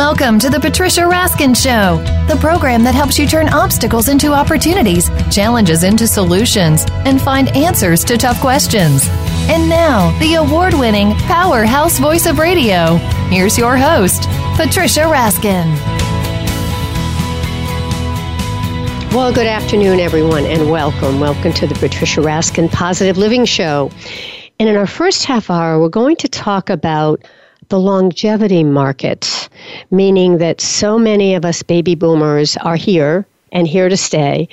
Welcome to the Patricia Raskin Show, the program that helps you turn obstacles into opportunities, challenges into solutions, and find answers to tough questions. And now, the award winning powerhouse voice of radio. Here's your host, Patricia Raskin. Well, good afternoon, everyone, and welcome. Welcome to the Patricia Raskin Positive Living Show. And in our first half hour, we're going to talk about the longevity market, meaning that so many of us baby boomers are here and here to stay.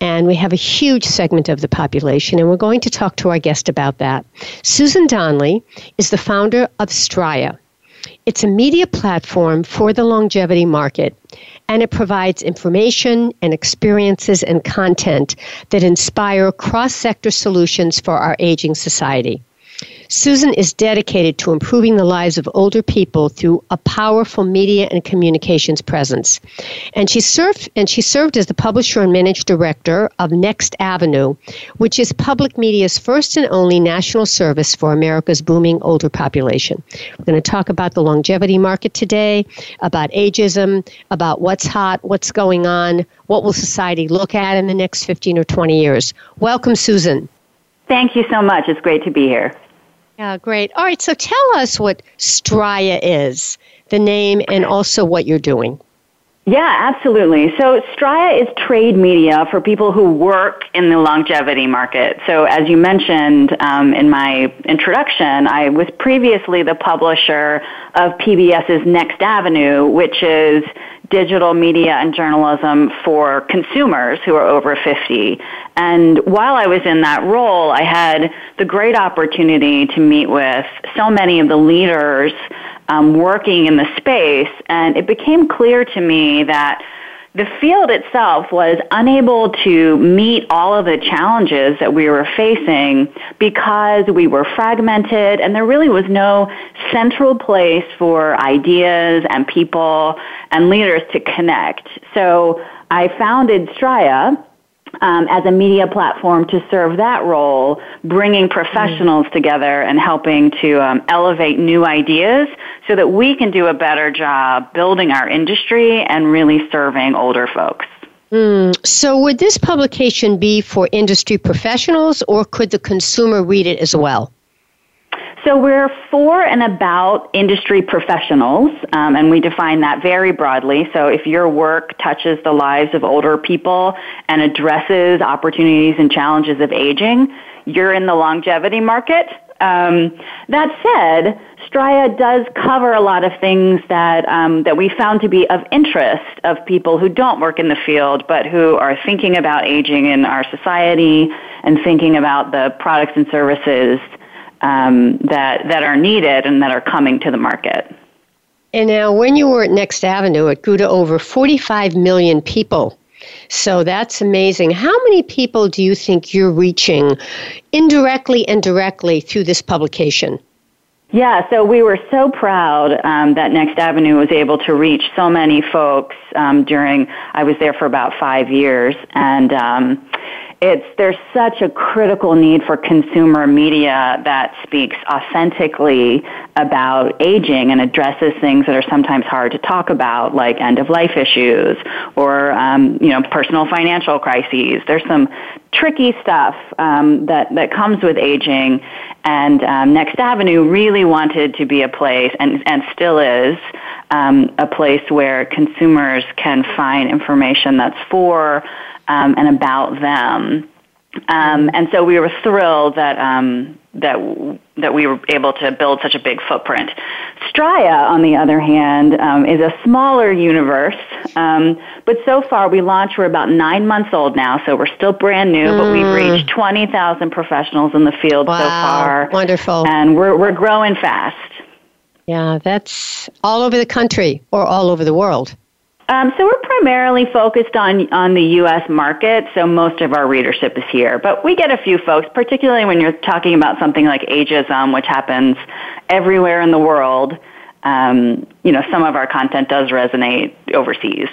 And we have a huge segment of the population, and we're going to talk to our guest about that. Susan Donley is the founder of Stria. It's a media platform for the longevity market, and it provides information and experiences and content that inspire cross sector solutions for our aging society. Susan is dedicated to improving the lives of older people through a powerful media and communications presence. And she served and she served as the publisher and managed director of Next Avenue, which is public media's first and only national service for America's booming older population. We're going to talk about the longevity market today, about ageism, about what's hot, what's going on, what will society look at in the next 15 or 20 years. Welcome, Susan. Thank you so much. It's great to be here. Yeah, great. All right, so tell us what Stria is, the name, and also what you're doing. Yeah, absolutely. So Stria is trade media for people who work in the longevity market. So as you mentioned um, in my introduction, I was previously the publisher of PBS's Next Avenue, which is digital media and journalism for consumers who are over 50. And while I was in that role, I had the great opportunity to meet with so many of the leaders um, working in the space, and it became clear to me that the field itself was unable to meet all of the challenges that we were facing because we were fragmented and there really was no central place for ideas and people and leaders to connect. So I founded Stria um, as a media platform to serve that role, bringing professionals mm. together and helping to um, elevate new ideas so that we can do a better job building our industry and really serving older folks. Mm. So, would this publication be for industry professionals or could the consumer read it as well? So we're for and about industry professionals, um, and we define that very broadly. So if your work touches the lives of older people and addresses opportunities and challenges of aging, you're in the longevity market. Um, that said, Stria does cover a lot of things that um, that we found to be of interest of people who don't work in the field, but who are thinking about aging in our society and thinking about the products and services um, that that are needed and that are coming to the market. And now, when you were at Next Avenue, it grew to over 45 million people. So that's amazing. How many people do you think you're reaching indirectly and directly through this publication? Yeah, so we were so proud um, that Next Avenue was able to reach so many folks um, during. I was there for about five years, and um, it's there's such a critical need for consumer media that speaks authentically about aging and addresses things that are sometimes hard to talk about, like end of life issues or um, you know personal financial crises. There's some tricky stuff um, that that comes with aging, and um, Next Avenue really wanted to be a place, and and still is. Um, a place where consumers can find information that's for um, and about them. Um, and so we were thrilled that um, that that we were able to build such a big footprint. Stria, on the other hand, um, is a smaller universe, um, but so far we launched. We're about nine months old now, so we're still brand new, mm. but we've mm. reached twenty thousand professionals in the field wow, so far. Wonderful, and we're we're growing fast. Yeah, that's all over the country or all over the world. Um, so we're primarily focused on on the U.S. market, so most of our readership is here. But we get a few folks, particularly when you're talking about something like ageism, which happens everywhere in the world. Um, you know, some of our content does resonate overseas.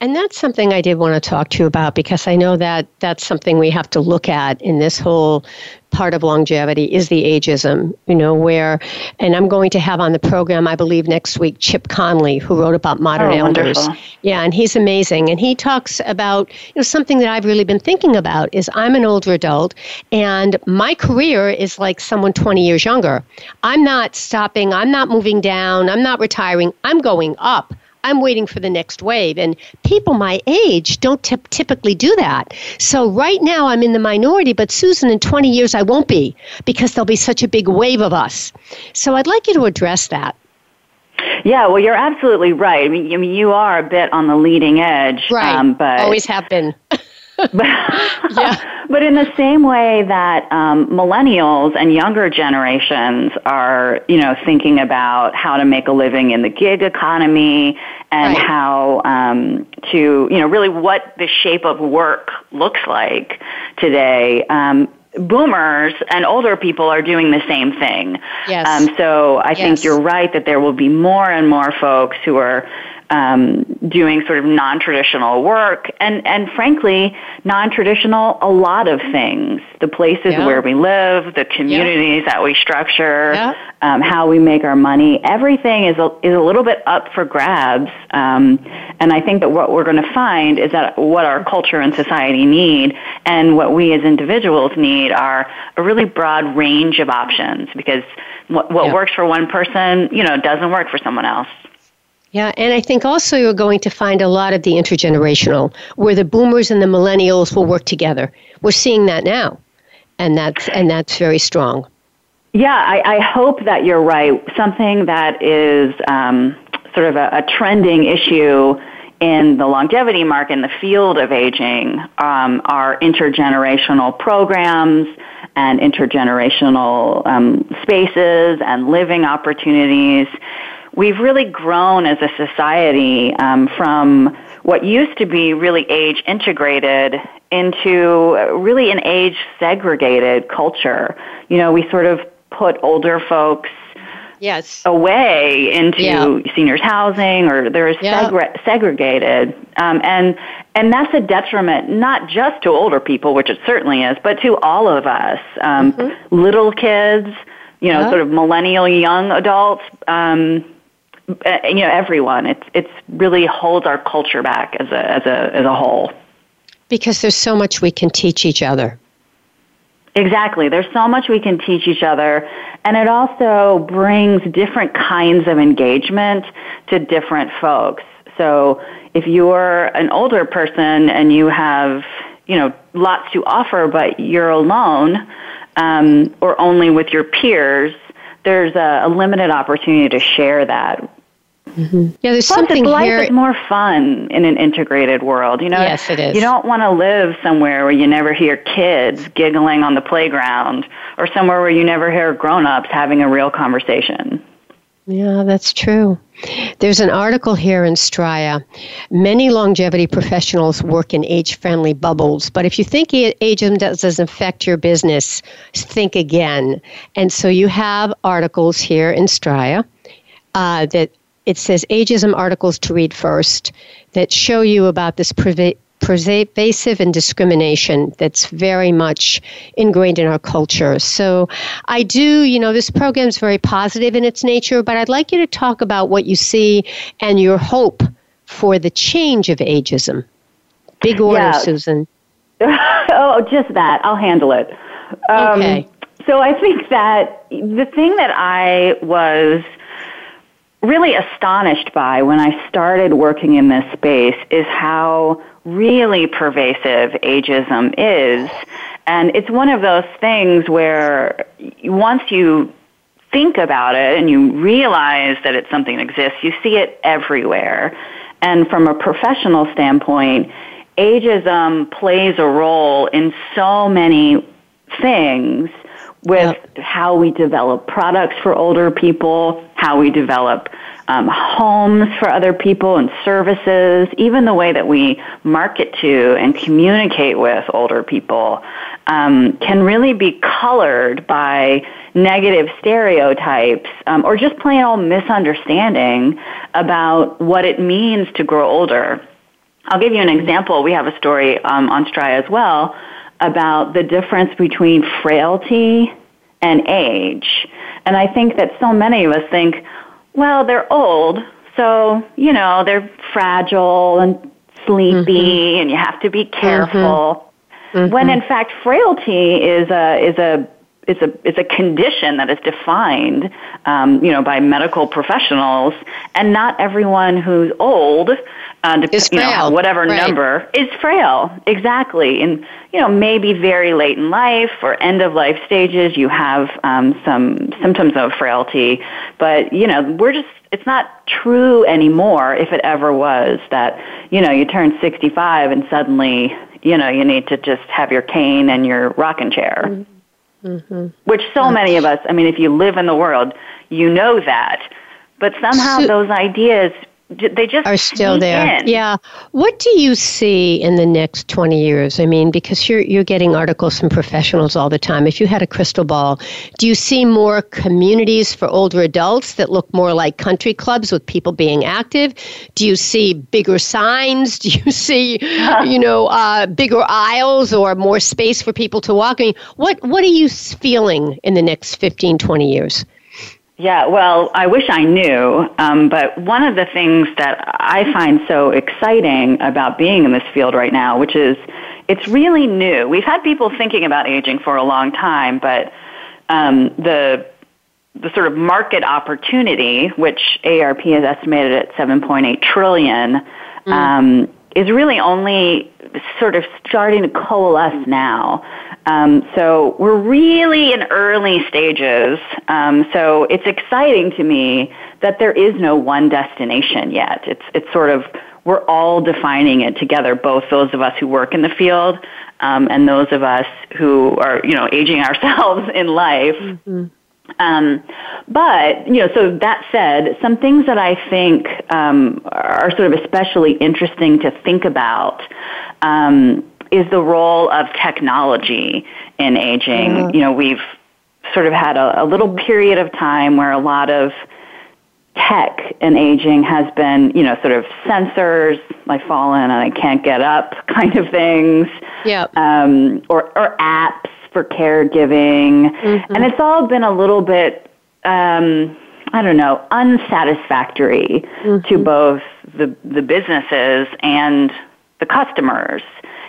And that's something I did want to talk to you about because I know that that's something we have to look at in this whole part of longevity is the ageism, you know, where, and I'm going to have on the program, I believe next week, Chip Conley, who wrote about modern oh, elders. Wonderful. Yeah, and he's amazing. And he talks about, you know, something that I've really been thinking about is I'm an older adult and my career is like someone 20 years younger. I'm not stopping, I'm not moving down, I'm not retiring, I'm going up. I'm waiting for the next wave. And people my age don't t- typically do that. So right now I'm in the minority, but Susan, in 20 years I won't be because there'll be such a big wave of us. So I'd like you to address that. Yeah, well, you're absolutely right. I mean, you are a bit on the leading edge, right? Um, but always have been. but, yeah. but in the same way that um, millennials and younger generations are, you know, thinking about how to make a living in the gig economy and right. how um, to, you know, really what the shape of work looks like today. Um, boomers and older people are doing the same thing. Yes. Um, so I yes. think you're right that there will be more and more folks who are um, doing sort of non-traditional work and, and frankly, non-traditional a lot of things. The places yeah. where we live, the communities yeah. that we structure, yeah. um, how we make our money, everything is a, is a little bit up for grabs. Um, and I think that what we're going to find is that what our culture and society need and what we as individuals need are a really broad range of options because what, what works for one person, you know, doesn't work for someone else. Yeah, and I think also you're going to find a lot of the intergenerational, where the boomers and the millennials will work together. We're seeing that now, and that's and that's very strong. Yeah, I, I hope that you're right. Something that is um, sort of a, a, trending issue in the longevity market in the field of aging um, are intergenerational programs and intergenerational um, spaces and living opportunities we've really grown as a society um, from what used to be really age integrated into really an age segregated culture. You know, we sort of put older folks yes away into yeah. seniors housing or they're yeah. segre- segregated um, and and that's a detriment not just to older people which it certainly is but to all of us um, mm-hmm. little kids you know yeah. sort of millennial young adults um, you know everyone. It's it's really holds our culture back as a as a as a whole. Because there's so much we can teach each other. Exactly. There's so much we can teach each other, and it also brings different kinds of engagement to different folks. So if you're an older person and you have, you know, lots to offer, but you're alone um, or only with your peers, there's a, a limited opportunity to share that Mm-hmm. Yeah, there's Plus, something life here. is more fun in an integrated world. You know, yes, it is. You don't want to live somewhere where you never hear kids giggling on the playground, or somewhere where you never hear grown-ups having a real conversation. Yeah, that's true. There's an article here in Stria. Many longevity professionals work in age friendly bubbles, but if you think ageism doesn't affect your business, think again. And so you have articles here in Stria uh, that it says ageism articles to read first that show you about this pervasive and discrimination that's very much ingrained in our culture. So I do, you know, this program is very positive in its nature, but I'd like you to talk about what you see and your hope for the change of ageism. Big order, yeah. Susan. oh, just that. I'll handle it. Um, okay. So I think that the thing that I was really astonished by when I started working in this space is how really pervasive ageism is. And it's one of those things where once you think about it and you realize that it's something that exists, you see it everywhere. And from a professional standpoint, ageism plays a role in so many things with yep. how we develop products for older people, how we develop um, homes for other people and services, even the way that we market to and communicate with older people um, can really be colored by negative stereotypes um, or just plain old misunderstanding about what it means to grow older. I'll give you an example. We have a story um, on Stria as well about the difference between frailty and age. And I think that so many of us think, well, they're old, so, you know, they're fragile and sleepy mm-hmm. and you have to be careful. Mm-hmm. When in fact frailty is a is a it's a it's a condition that is defined, um, you know, by medical professionals, and not everyone who's old, uh, is you know, whatever right. number is frail. Exactly, and you know, maybe very late in life or end of life stages, you have um, some symptoms of frailty, but you know, we're just it's not true anymore if it ever was that you know you turn 65 and suddenly you know you need to just have your cane and your rocking chair mm-hmm. Mm-hmm. Which so many of us, I mean, if you live in the world, you know that. But somehow so, those ideas they just are still there. In. Yeah. What do you see in the next 20 years? I mean, because you're you're getting articles from professionals all the time. If you had a crystal ball, do you see more communities for older adults that look more like country clubs with people being active? Do you see bigger signs? Do you see, you know, uh, bigger aisles or more space for people to walk? I mean, what what are you feeling in the next 15, 20 years? Yeah, well, I wish I knew, um, but one of the things that I find so exciting about being in this field right now, which is it's really new. We've had people thinking about aging for a long time, but um, the the sort of market opportunity, which AARP has estimated at 7.8 trillion, mm. um, is really only sort of starting to coalesce now. Um, so we're really in early stages. Um, so it's exciting to me that there is no one destination yet. It's it's sort of we're all defining it together. Both those of us who work in the field um, and those of us who are you know aging ourselves in life. Mm-hmm. Um, but you know, so that said, some things that I think um, are sort of especially interesting to think about um, is the role of technology in aging. Mm-hmm. You know, we've sort of had a, a little period of time where a lot of tech in aging has been, you know, sort of sensors, I fall in and I can't get up kind of things. Yep. Um, or, or apps for caregiving. Mm-hmm. And it's all been a little bit, um, I don't know, unsatisfactory mm-hmm. to both the, the businesses and the customers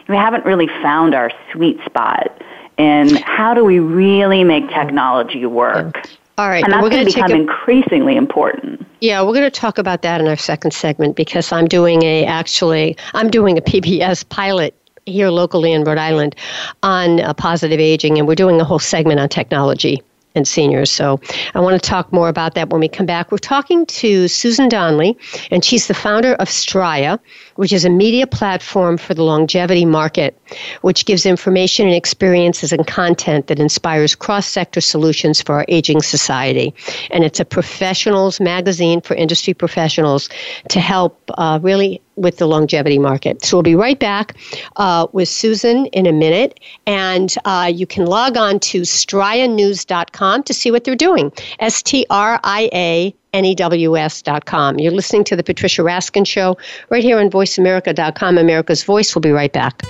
we haven't really found our sweet spot in how do we really make technology work. All right, and that's going to become a, increasingly important. Yeah, we're going to talk about that in our second segment because I'm doing a actually I'm doing a PBS pilot here locally in Rhode Island on uh, positive aging, and we're doing a whole segment on technology and seniors. So I want to talk more about that when we come back. We're talking to Susan Donley, and she's the founder of Stria, which is a media platform for the longevity market, which gives information and experiences and content that inspires cross sector solutions for our aging society. And it's a professionals magazine for industry professionals to help uh, really with the longevity market. So we'll be right back uh, with Susan in a minute. And uh, you can log on to strianews.com to see what they're doing. S T R I A N-E-W-S.com. You're listening to the Patricia Raskin Show right here on VoiceAmerica.com. America's Voice. We'll be right back.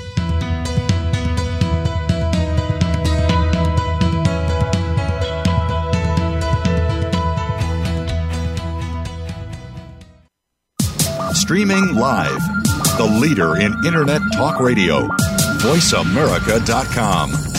Streaming live. The leader in Internet talk radio. VoiceAmerica.com.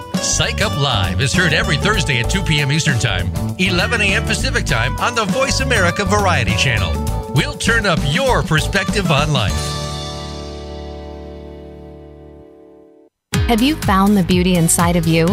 Psych Up Live is heard every Thursday at 2 p.m. Eastern Time, 11 a.m. Pacific Time on the Voice America Variety Channel. We'll turn up your perspective on life. Have you found the beauty inside of you?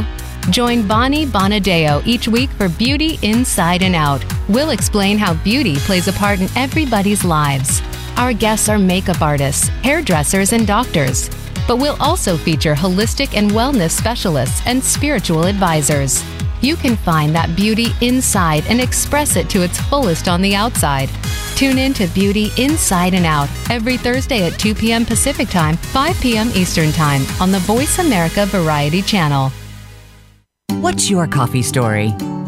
Join Bonnie Bonadeo each week for Beauty Inside and Out. We'll explain how beauty plays a part in everybody's lives. Our guests are makeup artists, hairdressers, and doctors. But we'll also feature holistic and wellness specialists and spiritual advisors. You can find that beauty inside and express it to its fullest on the outside. Tune in to Beauty Inside and Out every Thursday at 2 p.m. Pacific Time, 5 p.m. Eastern Time on the Voice America Variety Channel. What's your coffee story?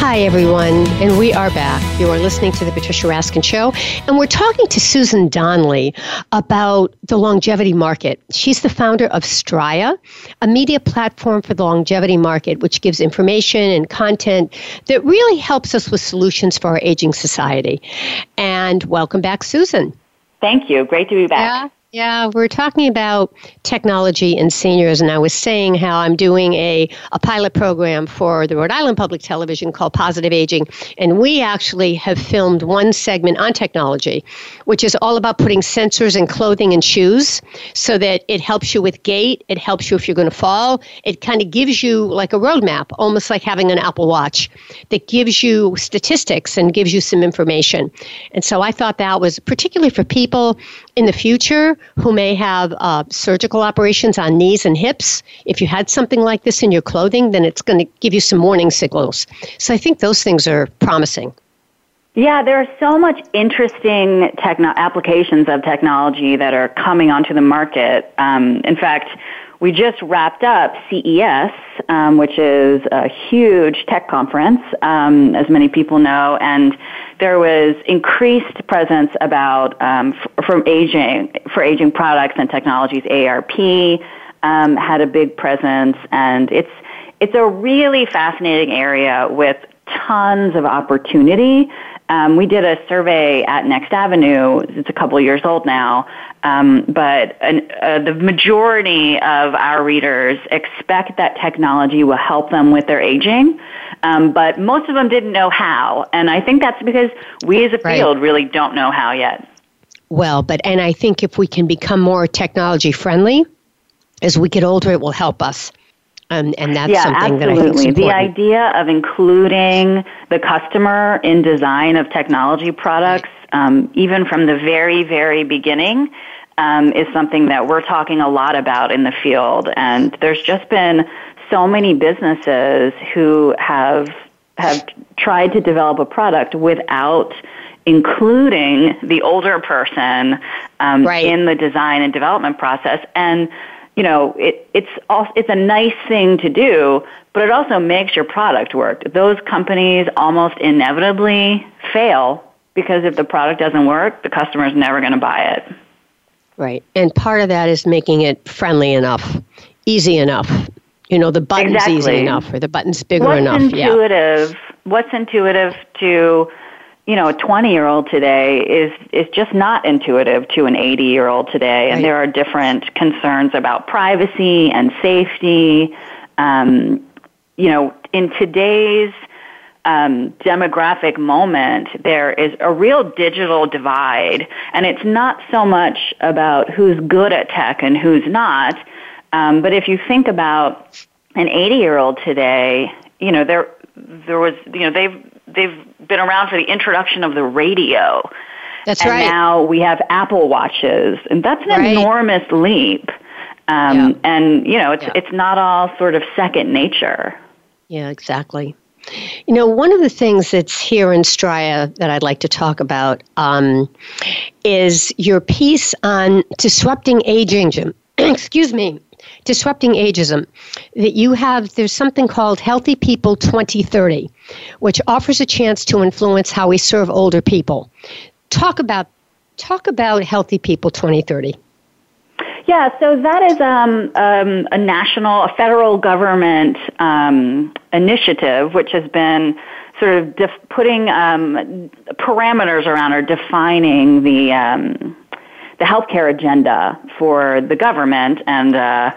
Hi, everyone, and we are back. You are listening to the Patricia Raskin Show, and we're talking to Susan Donley about the longevity market. She's the founder of Stria, a media platform for the longevity market, which gives information and content that really helps us with solutions for our aging society. And welcome back, Susan. Thank you. Great to be back. Yeah. Yeah, we're talking about technology and seniors, and I was saying how I'm doing a, a pilot program for the Rhode Island Public Television called Positive Aging, and we actually have filmed one segment on technology, which is all about putting sensors in clothing and shoes so that it helps you with gait, it helps you if you're going to fall, it kind of gives you like a roadmap, almost like having an Apple Watch that gives you statistics and gives you some information. And so I thought that was particularly for people in the future who may have uh, surgical operations on knees and hips. If you had something like this in your clothing, then it's going to give you some warning signals. So I think those things are promising. Yeah, there are so much interesting techno- applications of technology that are coming onto the market. Um, in fact, we just wrapped up CES, um, which is a huge tech conference, um, as many people know, and there was increased presence about um, f- from aging for aging products and technologies. AARP um, had a big presence, and it's it's a really fascinating area with tons of opportunity. Um, we did a survey at Next Avenue. It's a couple years old now, um, but an, uh, the majority of our readers expect that technology will help them with their aging, um, but most of them didn't know how. And I think that's because we as a field right. really don't know how yet. Well, but and I think if we can become more technology friendly as we get older, it will help us. Um, and that's yeah, something absolutely. that I think The idea of including the customer in design of technology products, um, even from the very, very beginning, um, is something that we're talking a lot about in the field. And there's just been so many businesses who have have tried to develop a product without including the older person um, right. in the design and development process. And you know, it, it's also, it's a nice thing to do, but it also makes your product work. Those companies almost inevitably fail because if the product doesn't work, the customer is never going to buy it. Right. And part of that is making it friendly enough, easy enough. You know, the button's exactly. easy enough or the button's bigger what's enough. Intuitive, yeah. What's intuitive to you know, a 20 year old today is, is just not intuitive to an 80 year old today. And right. there are different concerns about privacy and safety. Um, you know, in today's um, demographic moment, there is a real digital divide. And it's not so much about who's good at tech and who's not. Um, but if you think about an 80 year old today, you know, there, there was, you know, they've, they've been around for the introduction of the radio. That's and right. now we have Apple watches, and that's an right. enormous leap. Um, yeah. And you know, it's yeah. it's not all sort of second nature. Yeah, exactly. You know, one of the things that's here in Stria that I'd like to talk about um, is your piece on disrupting ageism. Excuse me, disrupting ageism. That you have there's something called Healthy People 2030, which offers a chance to influence how we serve older people. Talk about talk about Healthy People 2030. Yeah, so that is um, um, a national, a federal government um, initiative, which has been sort of def- putting um, parameters around or defining the um, the healthcare agenda for the government and uh,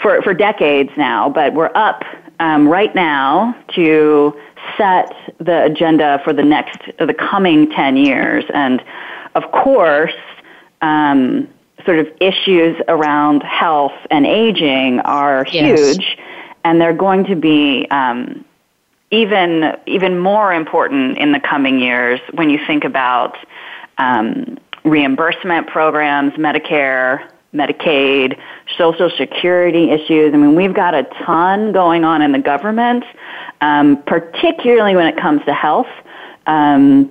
for for decades now. But we're up um, right now to set the agenda for the next the coming ten years, and of course. Um, sort of issues around health and aging are huge, yes. and they're going to be um, even even more important in the coming years when you think about um, reimbursement programs, Medicare, Medicaid, Social Security issues. I mean, we've got a ton going on in the government, um, particularly when it comes to health. Um,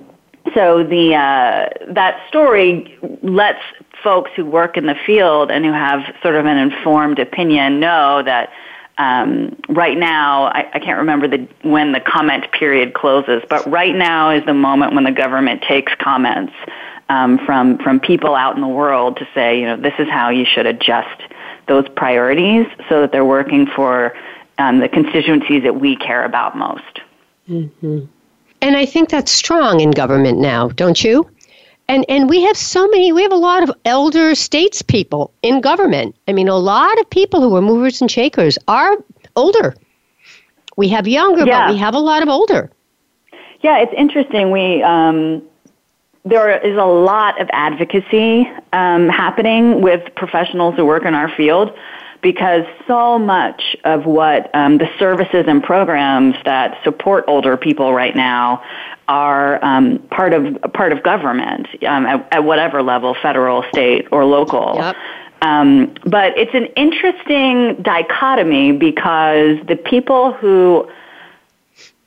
so the uh, that story lets folks who work in the field and who have sort of an informed opinion know that um, right now, I, I can't remember the, when the comment period closes, but right now is the moment when the government takes comments um, from from people out in the world to say, you know, this is how you should adjust those priorities so that they're working for um, the constituencies that we care about most. Mm-hmm. And I think that's strong in government now, don't you? And and we have so many we have a lot of elder statespeople in government. I mean a lot of people who are movers and shakers are older. We have younger, yeah. but we have a lot of older. Yeah, it's interesting. We um, there is a lot of advocacy um, happening with professionals who work in our field because so much of what um, the services and programs that support older people right now are um, part of part of government um, at, at, whatever level, federal, state, or local. Yep. Um, but it's an interesting dichotomy because the people who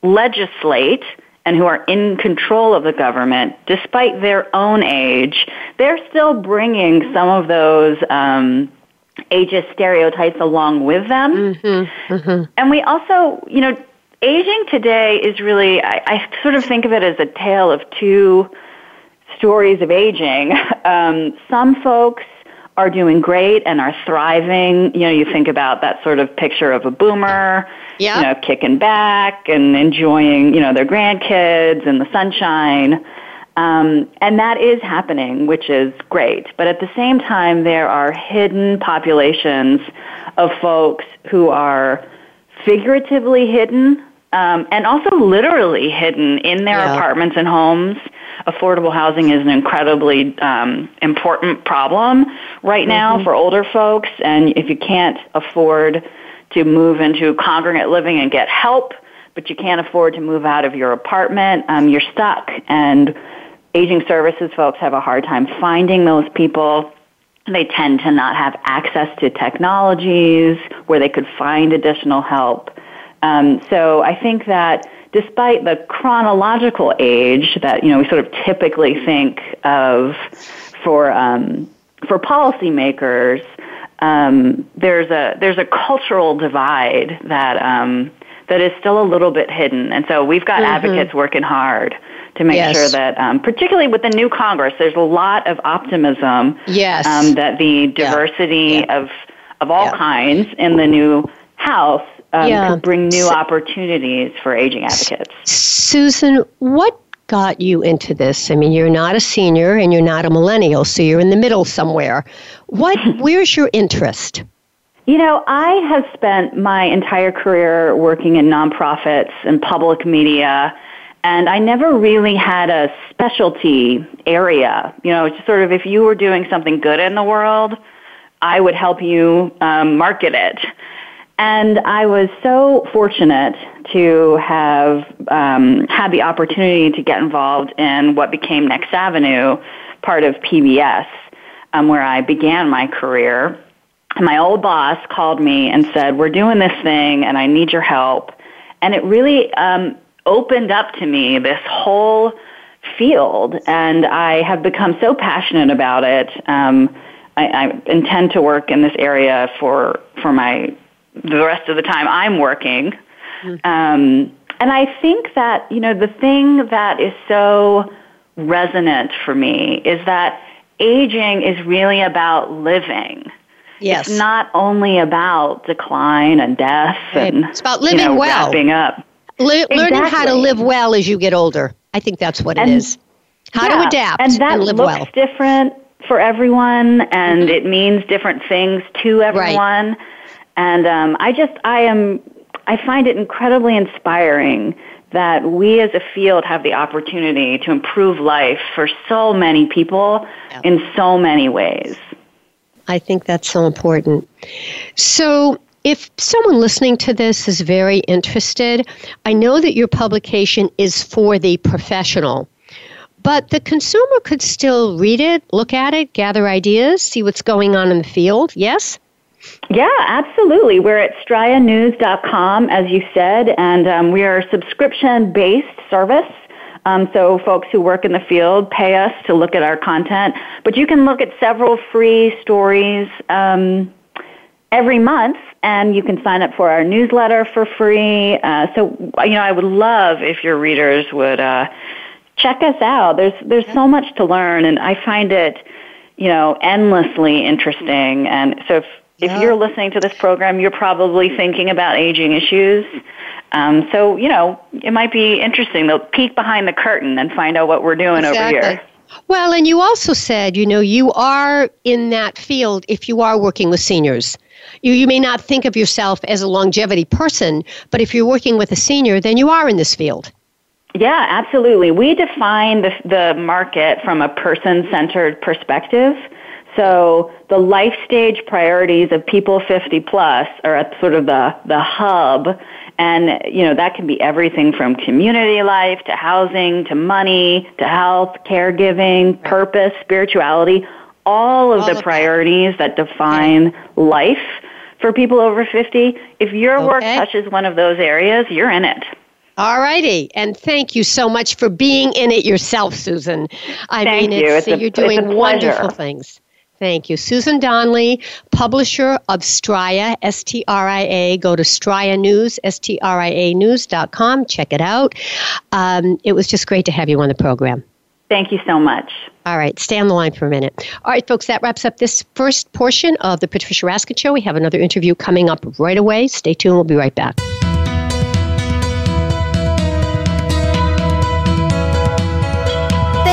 legislate and who are in control of the government, despite their own age, they're still bringing some of those um, ageist stereotypes along with them. Mm-hmm, mm-hmm. And we also, you know, aging today is really, I, I sort of think of it as a tale of two stories of aging. Um, some folks are doing great and are thriving. You know, you think about that sort of picture of a boomer, you know, kicking back and enjoying, you know, their grandkids and the sunshine. Um, and that is happening, which is great. But at the same time, there are hidden populations of folks who are figuratively hidden um, and also literally hidden in their yeah. apartments and homes. Affordable housing is an incredibly um, important problem right now mm-hmm. for older folks. And if you can't afford to move into congregate living and get help, but you can't afford to move out of your apartment, um, you're stuck. And aging services folks have a hard time finding those people. They tend to not have access to technologies where they could find additional help. Um, so I think that despite the chronological age that you know we sort of typically think of for um, for policymakers, um, there's a there's a cultural divide that um, that is still a little bit hidden, and so we've got mm-hmm. advocates working hard to make yes. sure that, um, particularly with the new Congress, there's a lot of optimism. Yes. Um, that the diversity yeah. of of all yeah. kinds in the new House um, yeah. could bring new opportunities for aging advocates. Susan, what got you into this? I mean, you're not a senior and you're not a millennial, so you're in the middle somewhere. What? Where's your interest? You know, I have spent my entire career working in nonprofits and public media and I never really had a specialty area. You know, it's sort of if you were doing something good in the world, I would help you um, market it. And I was so fortunate to have um, had the opportunity to get involved in what became Next Avenue, part of PBS, um, where I began my career. And my old boss called me and said, "We're doing this thing, and I need your help." and it really um, opened up to me this whole field, and I have become so passionate about it. Um, I, I intend to work in this area for for my the rest of the time I'm working. Mm-hmm. Um, and I think that you know the thing that is so resonant for me is that aging is really about living. Yes. It's not only about decline and death and it's about living you know, well. Wrapping up. Le- exactly. Learning how to live well as you get older. I think that's what and, it is. How yeah, to adapt and, that and live looks well. different for everyone, and mm-hmm. it means different things to everyone. Right. And um, I just, I am, I find it incredibly inspiring that we as a field have the opportunity to improve life for so many people yeah. in so many ways. I think that's so important. So, if someone listening to this is very interested, I know that your publication is for the professional, but the consumer could still read it, look at it, gather ideas, see what's going on in the field. Yes? Yeah, absolutely. We're at strianews.com, as you said, and um, we are a subscription based service. Um, so folks who work in the field pay us to look at our content, but you can look at several free stories um, every month, and you can sign up for our newsletter for free. Uh, so you know, I would love if your readers would uh, check us out. There's there's so much to learn, and I find it you know endlessly interesting. And so if yeah. if you're listening to this program, you're probably thinking about aging issues. Um, so, you know, it might be interesting to peek behind the curtain and find out what we're doing exactly. over here. Well, and you also said, you know, you are in that field if you are working with seniors. You, you may not think of yourself as a longevity person, but if you're working with a senior, then you are in this field. Yeah, absolutely. We define the, the market from a person centered perspective. So the life stage priorities of people 50 plus are at sort of the, the hub. And, you know, that can be everything from community life to housing to money to health, caregiving, purpose, spirituality, all of all the of priorities that, that define yeah. life for people over 50. If your okay. work touches one of those areas, you're in it. All righty. And thank you so much for being in it yourself, Susan. I thank mean, you. It's, it's a, you're doing wonderful things. Thank you. Susan Donley, publisher of Stria, S T R I A. Go to Stria News, S T R I A News.com. Check it out. Um, it was just great to have you on the program. Thank you so much. All right, stay on the line for a minute. All right, folks, that wraps up this first portion of the Patricia Raskin Show. We have another interview coming up right away. Stay tuned, we'll be right back.